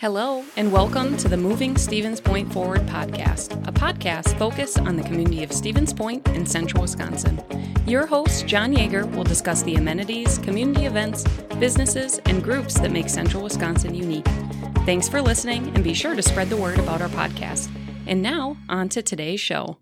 Hello, and welcome to the Moving Stevens Point Forward podcast, a podcast focused on the community of Stevens Point in central Wisconsin. Your host, John Yeager, will discuss the amenities, community events, businesses, and groups that make central Wisconsin unique. Thanks for listening, and be sure to spread the word about our podcast. And now, on to today's show.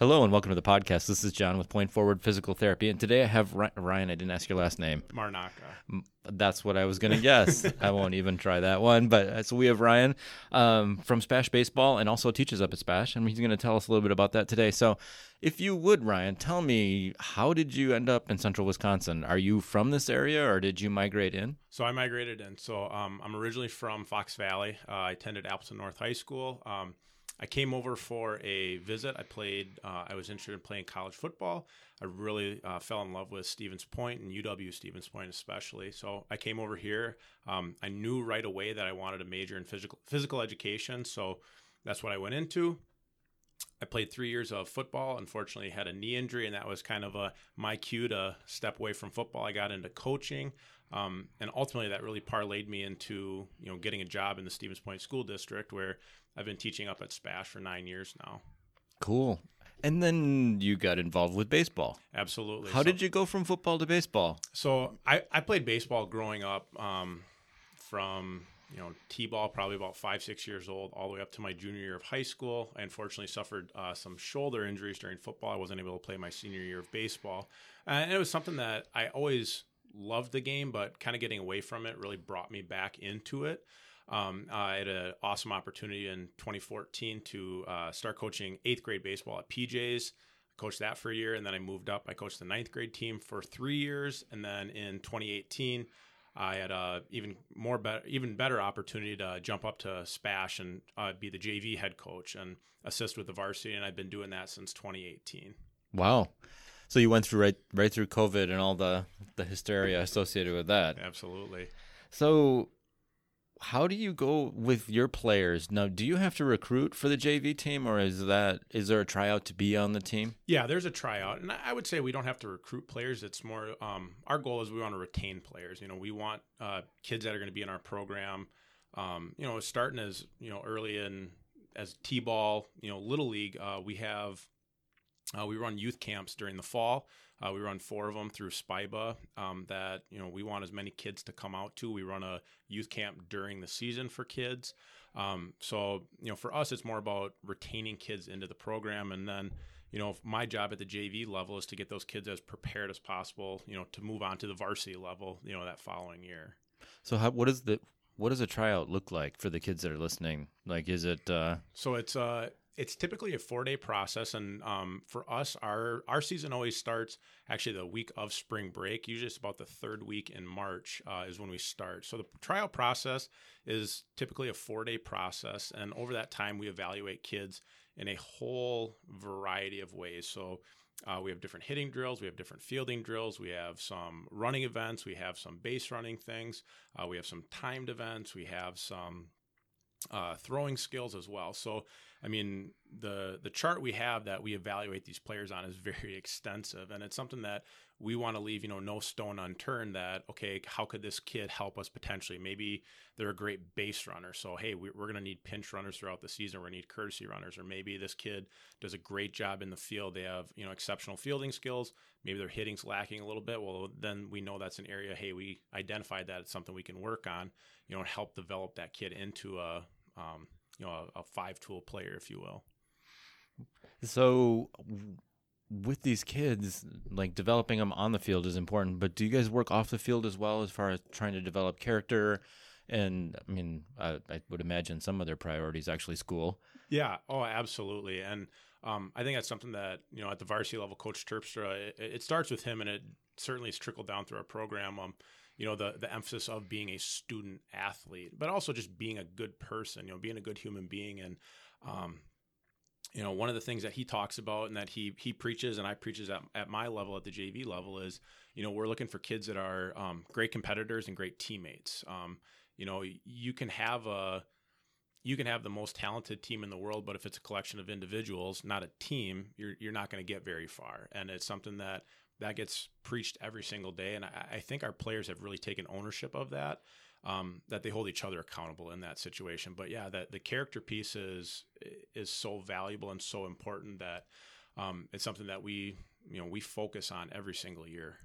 Hello and welcome to the podcast. This is John with Point Forward Physical Therapy, and today I have Ryan. I didn't ask your last name. Marnaka. That's what I was going to guess. I won't even try that one. But uh, so we have Ryan um, from Spash Baseball and also teaches up at Spash, and he's going to tell us a little bit about that today. So, if you would, Ryan, tell me how did you end up in Central Wisconsin? Are you from this area, or did you migrate in? So I migrated in. So um, I'm originally from Fox Valley. Uh, I attended Appleton North High School. Um, I came over for a visit. I played. Uh, I was interested in playing college football. I really uh, fell in love with Stevens Point and UW Stevens Point especially. So I came over here. Um, I knew right away that I wanted a major in physical physical education. So that's what I went into. I played three years of football. Unfortunately, had a knee injury, and that was kind of a my cue to step away from football. I got into coaching, um, and ultimately that really parlayed me into you know getting a job in the Stevens Point School District, where I've been teaching up at Spash for nine years now. Cool. And then you got involved with baseball. Absolutely. How so, did you go from football to baseball? So I, I played baseball growing up um, from you know t-ball probably about five six years old all the way up to my junior year of high school i unfortunately suffered uh, some shoulder injuries during football i wasn't able to play my senior year of baseball and it was something that i always loved the game but kind of getting away from it really brought me back into it um, I had an awesome opportunity in 2014 to uh, start coaching eighth grade baseball at PJ's. I coached that for a year, and then I moved up. I coached the ninth grade team for three years, and then in 2018, I had a even more better, even better opportunity to jump up to Spash and uh, be the JV head coach and assist with the varsity, and I've been doing that since 2018. Wow. So you went through right right through COVID and all the the hysteria associated with that. Absolutely. So how do you go with your players? Now do you have to recruit for the jv team or is that is there a tryout to be on the team? Yeah there's a tryout and i would say we don't have to recruit players. It's more um, our goal is we want to retain players. You know we want uh, kids that are going to be in our program um, you know starting as you know early in as t-ball you know little league uh, we have uh, we run youth camps during the fall uh, we run four of them through SPIBA um, that you know we want as many kids to come out to. We run a youth camp during the season for kids. Um, so you know for us it's more about retaining kids into the program and then you know my job at the JV level is to get those kids as prepared as possible you know to move on to the varsity level you know that following year. So how, what is the what does a tryout look like for the kids that are listening? Like, is it? Uh... So it's uh, it's typically a four day process, and um, for us, our our season always starts actually the week of spring break. Usually, it's about the third week in March uh, is when we start. So the trial process is typically a four day process, and over that time, we evaluate kids in a whole variety of ways. So uh, we have different hitting drills, we have different fielding drills, we have some running events, we have some base running things, uh, we have some timed events, we have some uh, throwing skills as well. So, I mean, the the chart we have that we evaluate these players on is very extensive, and it's something that we want to leave, you know, no stone unturned. That okay, how could this kid help us potentially? Maybe they're a great base runner, so hey, we, are going to need pinch runners throughout the season. We're going to need courtesy runners, or maybe this kid does a great job in the field. They have you know exceptional fielding skills. Maybe their hitting's lacking a little bit. Well, then we know that's an area. Hey, we identified that it's something we can work on. You know, help develop that kid into a um, you know, a, a five tool player, if you will. So, with these kids, like developing them on the field is important, but do you guys work off the field as well as far as trying to develop character? And I mean, I, I would imagine some of their priorities actually school. Yeah. Oh, absolutely. And um, I think that's something that you know at the varsity level, Coach Terpstra, it, it starts with him, and it certainly has trickled down through our program. Um, you know the the emphasis of being a student athlete, but also just being a good person, you know, being a good human being, and um, you know, one of the things that he talks about and that he he preaches and I preaches at, at my level at the JV level is, you know, we're looking for kids that are um, great competitors and great teammates. Um, you know, you can have a you can have the most talented team in the world, but if it's a collection of individuals, not a team, you're you're not going to get very far. And it's something that that gets preached every single day. And I, I think our players have really taken ownership of that. um, that they hold each other accountable in that situation. But yeah, that the character piece is is so valuable and so important that um, it's something that we you know we focus on every single year.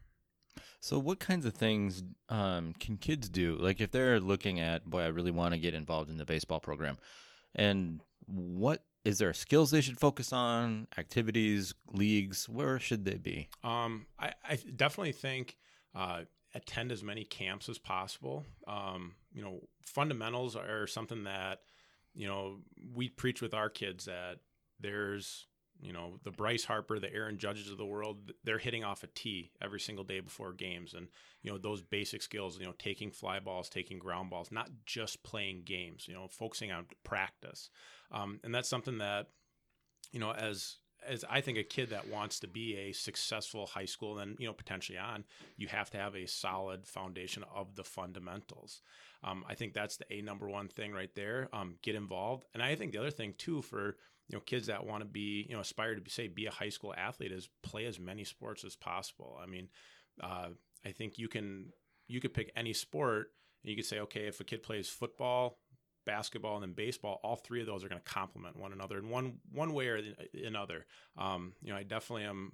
So, what kinds of things um, can kids do? Like, if they're looking at, boy, I really want to get involved in the baseball program, and what is there skills they should focus on? Activities, leagues, where should they be? Um, I, I definitely think uh, attend as many camps as possible. Um, you know, fundamentals are something that you know we preach with our kids that there's you know the Bryce Harper, the Aaron Judges of the world, they're hitting off a tee every single day before games, and you know those basic skills, you know, taking fly balls, taking ground balls, not just playing games, you know, focusing on practice, um, and that's something that you know as as I think a kid that wants to be a successful high school and you know potentially on, you have to have a solid foundation of the fundamentals. Um, I think that's the a number one thing right there. Um, get involved, and I think the other thing too for you know kids that want to be you know aspire to be, say be a high school athlete is play as many sports as possible. I mean uh, i think you can you could pick any sport and you could say okay if a kid plays football basketball and then baseball all three of those are going to complement one another in one one way or another um, you know i definitely am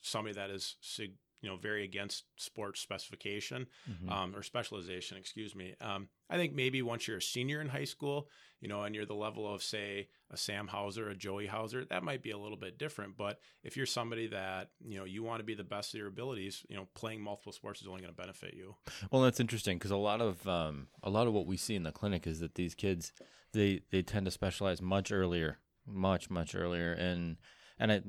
somebody that is sig- you know very against sports specification mm-hmm. um, or specialization excuse me. Um, i think maybe once you're a senior in high school you know and you're the level of say a sam hauser a joey hauser that might be a little bit different. But if you're somebody that you know you want to be the best of your abilities you know playing multiple sports is only going to benefit you. Well that's interesting because a lot of um, a lot of what we see in the clinic is that these kids they they tend to specialize much earlier much much earlier. And and it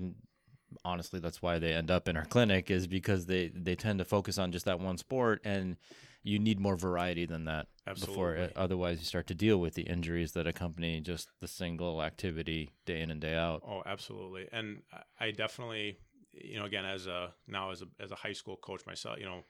honestly that's why they end up in our clinic is because they they tend to focus on just that one sport and you need more variety than that Absolutely. before otherwise you start to deal with the injuries that accompany just the single activity day in and day out. Oh absolutely. And i definitely you know again as a now as a as a high school coach myself you know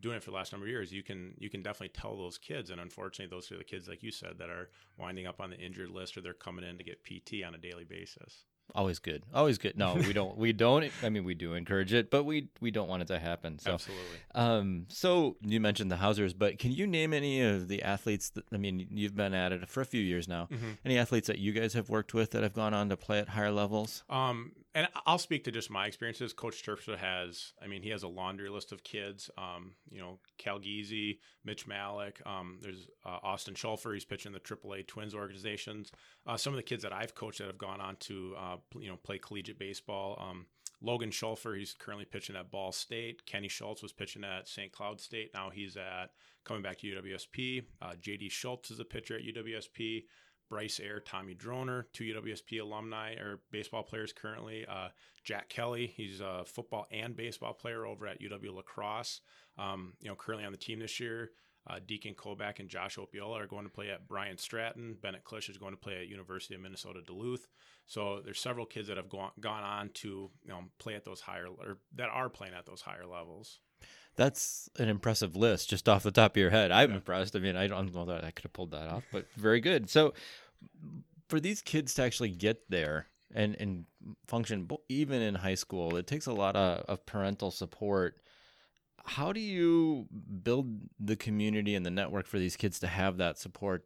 doing it for the last number of years you can you can definitely tell those kids and unfortunately those are the kids like you said that are winding up on the injured list or they're coming in to get pt on a daily basis always good. Always good. No we don't we don't i mean we do encourage it but we we don't want it to happen so. Absolutely. Um so you mentioned the hausers but can you name any of the athletes that i mean you've been at it for a few years now. Mm-hmm. any athletes that you guys have worked with that have gone on to play at higher levels? Um and I'll speak to just my experiences. Coach Terpstra has, I mean, he has a laundry list of kids. Um, you know, Cal Giese, Mitch Malik. Um, there's uh, Austin Schulfer. He's pitching the AAA Twins organizations. Uh, some of the kids that I've coached that have gone on to, uh, you know, play collegiate baseball. Um, Logan Schulfer, he's currently pitching at Ball State. Kenny Schultz was pitching at St. Cloud State. Now he's at coming back to UWSP. Uh, JD Schultz is a pitcher at UWSP. Bryce Air, Tommy Droner, two UWSP alumni or baseball players currently. Uh, Jack Kelly, he's a football and baseball player over at UW La Crosse. Um, you know, currently on the team this year. Uh, Deacon Koback and Josh Opiola are going to play at Bryant Stratton. Bennett Klish is going to play at University of Minnesota Duluth. So there's several kids that have gone gone on to you know play at those higher or that are playing at those higher levels. That's an impressive list just off the top of your head. I'm yeah. impressed. I mean, I don't know that I could have pulled that off, but very good. So for these kids to actually get there and and function even in high school, it takes a lot of, of parental support. How do you build the community and the network for these kids to have that support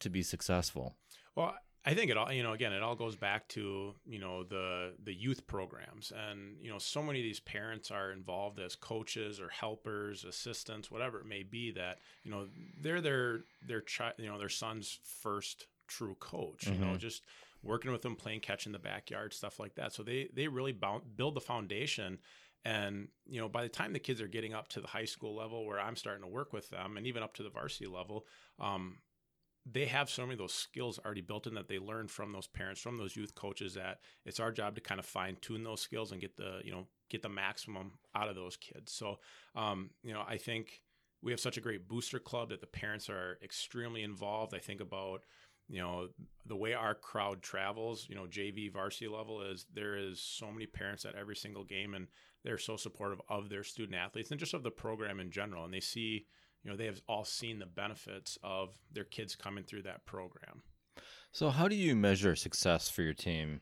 to be successful? Well, I think it all, you know, again, it all goes back to, you know, the the youth programs. And, you know, so many of these parents are involved as coaches or helpers, assistants, whatever it may be that, you know, they're their their child, you know, their son's first true coach, mm-hmm. you know, mm-hmm. just working with them, playing catch in the backyard, stuff like that. So they they really bound, build the foundation. And you know, by the time the kids are getting up to the high school level, where I'm starting to work with them, and even up to the varsity level, um, they have so many of those skills already built in that they learn from those parents, from those youth coaches. That it's our job to kind of fine tune those skills and get the you know get the maximum out of those kids. So um, you know, I think we have such a great booster club that the parents are extremely involved. I think about you know the way our crowd travels you know jv varsity level is there is so many parents at every single game and they're so supportive of their student athletes and just of the program in general. And they see you know they have all seen the benefits of their kids coming through that program. So how do you measure success for your team?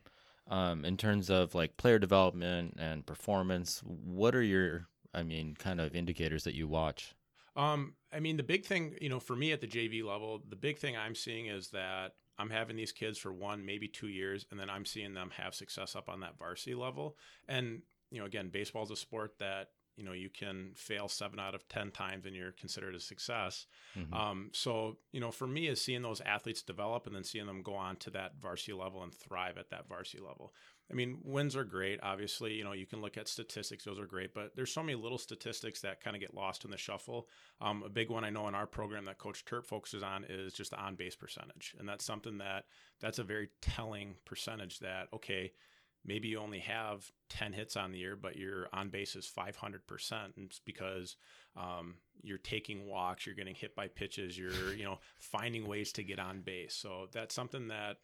Um, in terms of like player development and performance what are your i mean kind of indicators that you watch Um, I mean, the big thing, you know, for me at the JV level, the big thing I'm seeing is that I'm having these kids for one, maybe two years, and then I'm seeing them have success up on that varsity level. And, you know, again, baseball is a sport that, you know, you can fail seven out of 10 times and you're considered a success. Mm-hmm. Um, so, you know, for me is seeing those athletes develop and then seeing them go on to that varsity level and thrive at that varsity level. I mean, wins are great. Obviously, you know, you can look at statistics; those are great. But there's so many little statistics that kind of get lost in the shuffle. Um, a big one I know in our program that Coach Terp focuses on is just the on-base percentage, and that's something that that's a very telling percentage. That okay, maybe you only have 10 hits on the year, but your on base is 500%. And it's because um, you're taking walks, you're getting hit by pitches, you're, you know, finding ways to get on base. So that's something that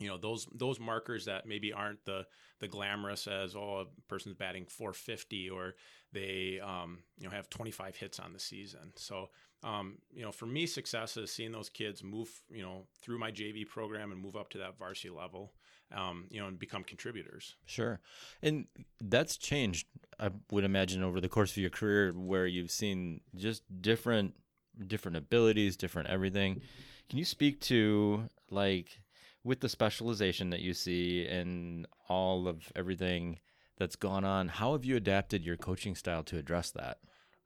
you know those those markers that maybe aren't the the glamorous as oh a person's batting 450 or they um, you know have 25 hits on the season so um, you know for me success is seeing those kids move you know through my JV program and move up to that varsity level um, you know and become contributors. Sure. And that's changed I would imagine over the course of your career where you've seen just different different abilities different everything. Can you speak to like with the specialization that you see and all of everything that's gone on, how have you adapted your coaching style to address that?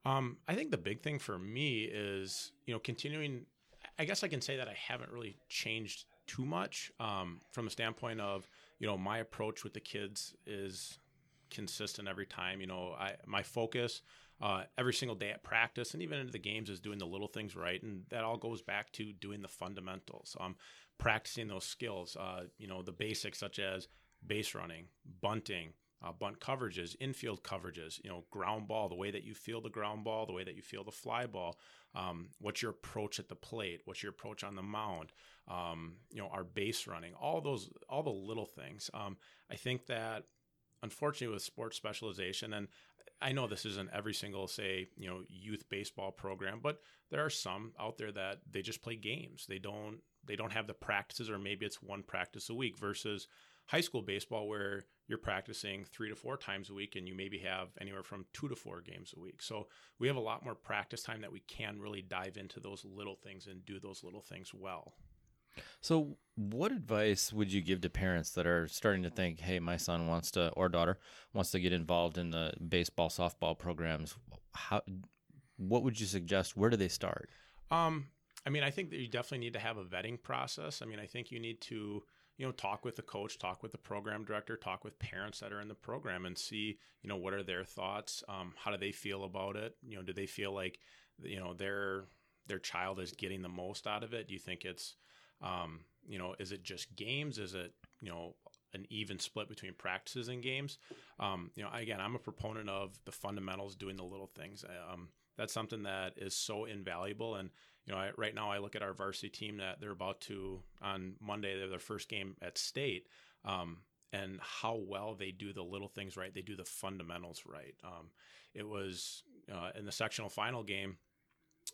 Um, I think the big thing for me is, you know, continuing. I guess I can say that I haven't really changed too much um, from the standpoint of, you know, my approach with the kids is consistent every time. You know, I my focus uh, every single day at practice and even into the games is doing the little things right, and that all goes back to doing the fundamentals. Um, practicing those skills, uh, you know, the basics such as base running, bunting, uh, bunt coverages, infield coverages, you know, ground ball, the way that you feel the ground ball, the way that you feel the fly ball, um, what's your approach at the plate, what's your approach on the mound, um, you know, our base running, all those, all the little things. Um, I think that unfortunately with sports specialization, and I know this isn't every single, say, you know, youth baseball program, but there are some out there that they just play games. They don't they don't have the practices, or maybe it's one practice a week versus high school baseball where you're practicing three to four times a week and you maybe have anywhere from two to four games a week. So we have a lot more practice time that we can really dive into those little things and do those little things well. So, what advice would you give to parents that are starting to think, "Hey, my son wants to or daughter wants to get involved in the baseball, softball programs"? How what would you suggest? Where do they start? Um, I mean, I think that you definitely need to have a vetting process. I mean, I think you need to, you know, talk with the coach, talk with the program director, talk with parents that are in the program and see, you know, what are their thoughts? Um, how do they feel about it? You know, do they feel like, you know, their their child is getting the most out of it? Do you think it's, um, you know, is it just games? Is it, you know, an even split between practices and games? Um, you know, again, I'm a proponent of the fundamentals, doing the little things. Um, that's something that is so invaluable and you know, I, right now I look at our varsity team that they're about to on Monday. They're their first game at state, um, and how well they do the little things right. They do the fundamentals right. Um, it was uh, in the sectional final game.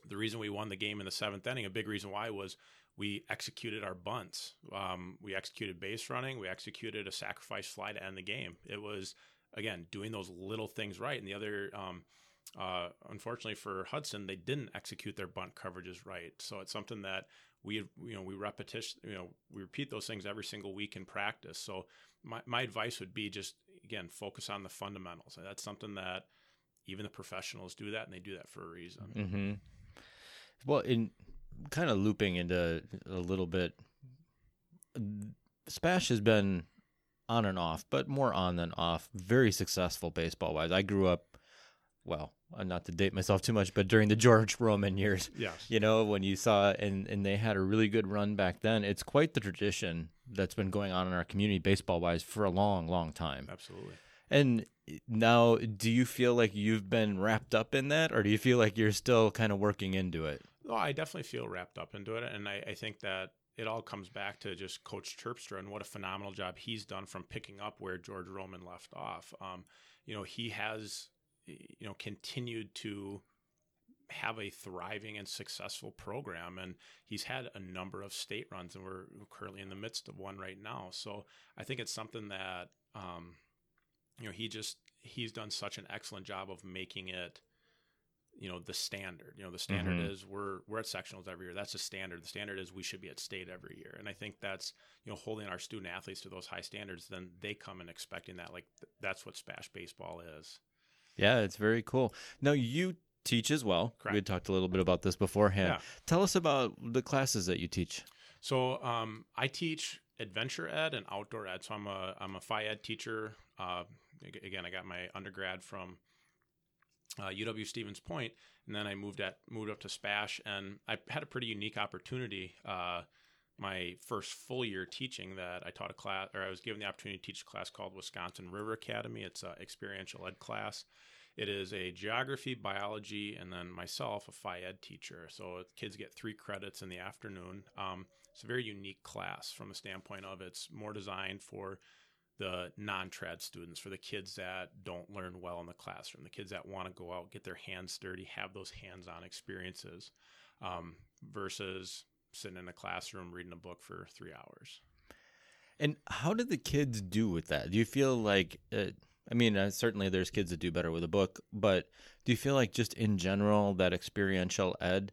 The reason we won the game in the seventh inning, a big reason why was we executed our bunts. Um, we executed base running. We executed a sacrifice fly to end the game. It was again doing those little things right. And the other um, uh, unfortunately for Hudson, they didn't execute their bunt coverages right. So it's something that we you know we repetition you know we repeat those things every single week in practice. So my my advice would be just again focus on the fundamentals. And that's something that even the professionals do that, and they do that for a reason. Mm-hmm. Well, in kind of looping into a little bit, Spash has been on and off, but more on than off. Very successful baseball wise. I grew up well, uh, not to date myself too much, but during the George Roman years, yes. you know, when you saw and and they had a really good run back then. It's quite the tradition that's been going on in our community baseball wise for a long, long time. Absolutely. And now, do you feel like you've been wrapped up in that, or do you feel like you're still kind of working into it? No, I definitely feel wrapped up into it, and I, I think that it all comes back to just Coach Terpstra and what a phenomenal job he's done from picking up where George Roman left off. Um, you know, he has you know continued to have a thriving and successful program and he's had a number of state runs and we're currently in the midst of one right now so i think it's something that um, you know he just he's done such an excellent job of making it you know the standard. You know the standard Mhm. is we're we're at sectionals every year. That's the standard. The standard is we should be at state every year. And I think that's you know holding our student athletes to those high standards. Then they come in expecting that like th- that's what Spash baseball is. Yeah, it's very cool. Now you teach as well. Correct. We had talked a little bit about this beforehand. Yeah. Tell us about the classes that you teach. So um, I teach adventure ed and outdoor ed. So I'm a I'm a phi ed teacher. Uh, again, I got my undergrad from uh, UW Stevens Point, and then I moved at moved up to Spash, and I had a pretty unique opportunity. Uh, my first full year teaching that I taught a class, or I was given the opportunity to teach a class called Wisconsin River Academy. It's an experiential ed class. It is a geography, biology, and then myself, a phi ed teacher. So kids get three credits in the afternoon. Um, it's a very unique class from the standpoint of it's more designed for the non-trad students, for the kids that don't learn well in the classroom, the kids that want to go out, get their hands dirty, have those hands-on experiences, um, versus sitting in a classroom reading a book for three hours. And how did the kids do with that? Do you feel like, uh, I mean, uh, certainly there's kids that do better with a book, but do you feel like just in general that experiential ed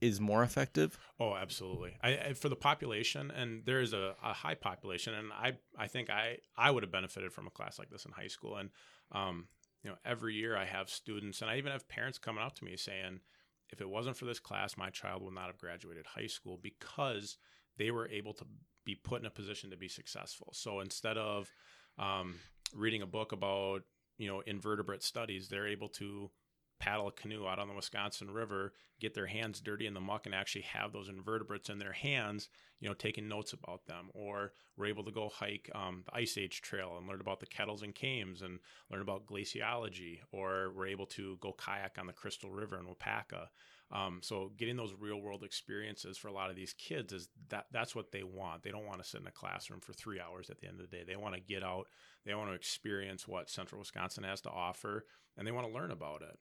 is more effective? Oh, absolutely. I, I for the population, and there is a, a high population, and I I think I I would have benefited from a class like this in high school. And um, you know, every year I have students, and I even have parents coming up to me saying, if it wasn't for this class, my child would not have graduated high school because they were able to be put in a position to be successful. So instead of um, reading a book about you know invertebrate studies, they're able to paddle a canoe out on the Wisconsin River, get their hands dirty in the muck, and actually have those invertebrates in their hands, you know, taking notes about them. Or we're able to go hike um, the Ice Age Trail and learn about the kettles and kames and learn about glaciology. Or we're able to go kayak on the Crystal River in Waupaca. Um, so getting those real world experiences for a lot of these kids is that that's what they want. They don't want to sit in a classroom for three hours at the end of the day. They want to get out. They want to experience what Central Wisconsin has to offer, and they want to learn about it.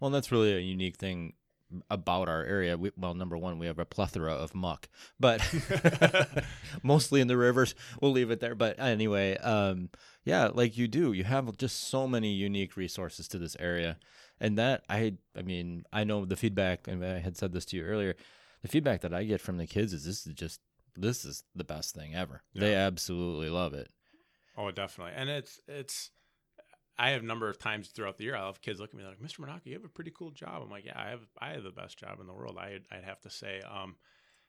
Well, that's really a unique thing about our area. We, well, number one, we have a plethora of muck, but mostly in the rivers. We'll leave it there. But anyway, um, yeah, like you do, you have just so many unique resources to this area, and that I, I mean, I know the feedback, and I had said this to you earlier. The feedback that I get from the kids is this is just this is the best thing ever. They absolutely love it. Oh, definitely. And it's it's I have a number of times throughout the year I'll have kids look at me like, Mr. Monaka, you have a pretty cool job. I'm like, Yeah, I have I have the best job in the world. I I'd have to say. Um,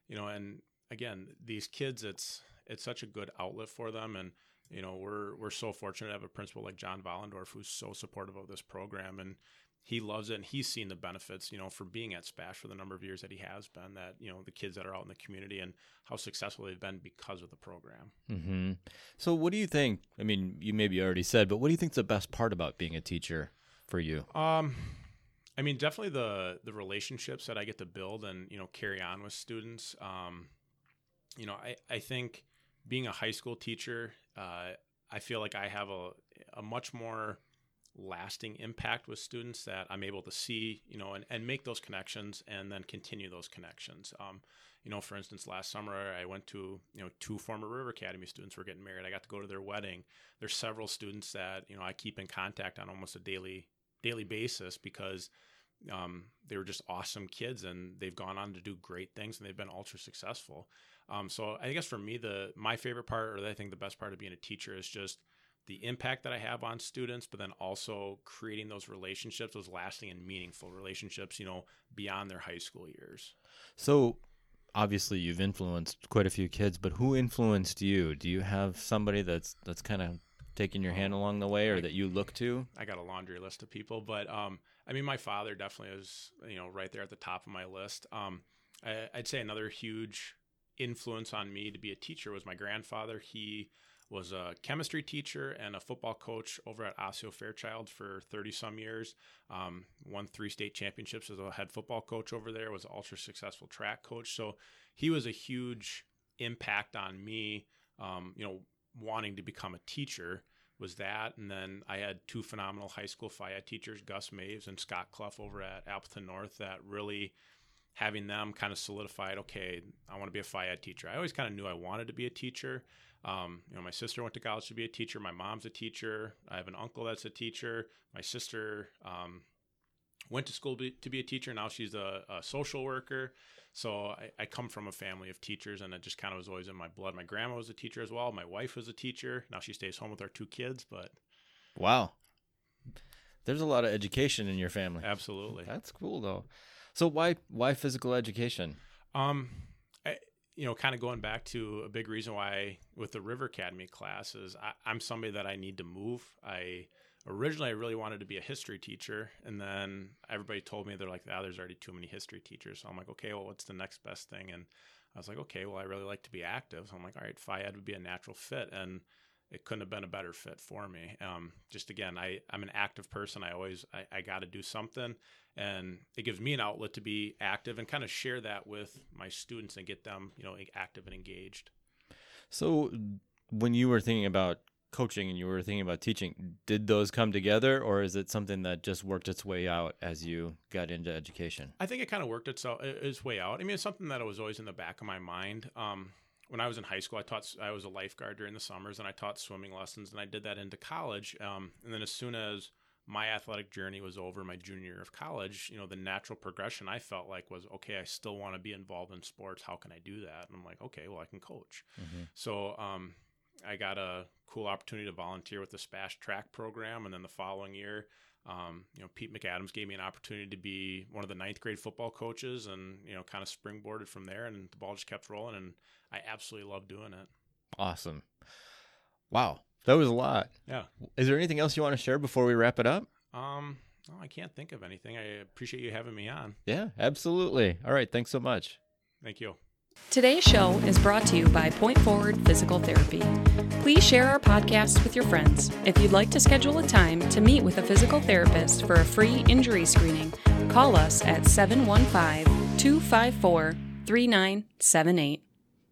you know, and again, these kids it's it's such a good outlet for them and you know, we're we're so fortunate to have a principal like John Vollendorf who's so supportive of this program and he loves it and he's seen the benefits, you know, for being at Spash for the number of years that he has been, that, you know, the kids that are out in the community and how successful they've been because of the program. hmm So, what do you think? I mean, you maybe already said, but what do you think's the best part about being a teacher for you? Um, I mean, definitely the the relationships that I get to build and you know carry on with students. Um, you know, I I think being a high school teacher, uh, I feel like I have a a much more lasting impact with students that I'm able to see, you know, and, and make those connections and then continue those connections. Um, you know, for instance, last summer I went to, you know, two former River Academy students were getting married. I got to go to their wedding. There's several students that, you know, I keep in contact on almost a daily daily basis because um, they were just awesome kids and they've gone on to do great things and they've been ultra successful. Um, so I guess for me, the my favorite part, or I think the best part of being a teacher, is just the impact that I have on students, but then also creating those relationships, those lasting and meaningful relationships, you know, beyond their high school years. So, obviously, you've influenced quite a few kids, but who influenced you? Do you have somebody that's that's kind of taking your hand along the way, or that you look to? I got a laundry list of people, but um, I mean, my father definitely is, you know, right there at the top of my list. Um, I, I'd say another huge influence on me to be a teacher was my grandfather. He was a chemistry teacher and a football coach over at Osseo Fairchild for 30 some years. Um, won three state championships as a head football coach over there, was an ultra successful track coach. So he was a huge impact on me, um, you know, wanting to become a teacher was that. And then I had two phenomenal high school ed teachers, Gus Maves and Scott Clough over at Appleton North, that really having them kind of solidified, okay, I want to be a ed teacher. I always kind of knew I wanted to be a teacher. Um, you know, my sister went to college to be a teacher. My mom's a teacher. I have an uncle that's a teacher. My sister um, went to school to be a teacher. Now she's a, a social worker. So I, I, come from a family of teachers, and it just kind of was always in my blood. My grandma was a teacher as well. My wife was a teacher. Now she stays home with our two kids. But wow, there's a lot of education in your family. Absolutely, that's cool though. So why why physical education? Um, you know, kind of going back to a big reason why with the River Academy classes, I, I'm somebody that I need to move. I originally I really wanted to be a history teacher, and then everybody told me they're like, "Ah, there's already too many history teachers." So I'm like, "Okay, well, what's the next best thing?" And I was like, "Okay, well, I really like to be active." So I'm like, "All right, Phi Ed would be a natural fit," and it couldn't have been a better fit for me. Um, just again, I I'm an active person. I always I, I got to do something, and it gives me an outlet to be active and kind of share that with my students and get them you know active and engaged. So when you were thinking about coaching and you were thinking about teaching, did those come together or is it something that just worked its way out as you got into education? I think it kind of worked itself its way out. I mean, it's something that was always in the back of my mind. Um, when I was in high school, I taught I was a lifeguard during the summers and I taught swimming lessons and I did that into college. Um, and then as soon as my athletic journey was over my junior year of college, you know, the natural progression I felt like was okay, I still want to be involved in sports. How can I do that? And I'm like, okay, well, I can coach. Mm-hmm. So, um, I got a cool opportunity to volunteer with the Spash track program, and then the following year, um, you know, Pete McAdams gave me an opportunity to be one of the ninth grade football coaches, and you know, kind of springboarded from there, and the ball just kept rolling, and I absolutely love doing it. Awesome! Wow, that was a lot. Yeah. Is there anything else you want to share before we wrap it up? Um, no, I can't think of anything. I appreciate you having me on. Yeah, absolutely. All right, thanks so much. Thank you. Today's show is brought to you by Point Forward Physical Therapy. Please share our podcast with your friends. If you'd like to schedule a time to meet with a physical therapist for a free injury screening, call us at 715 254 3978.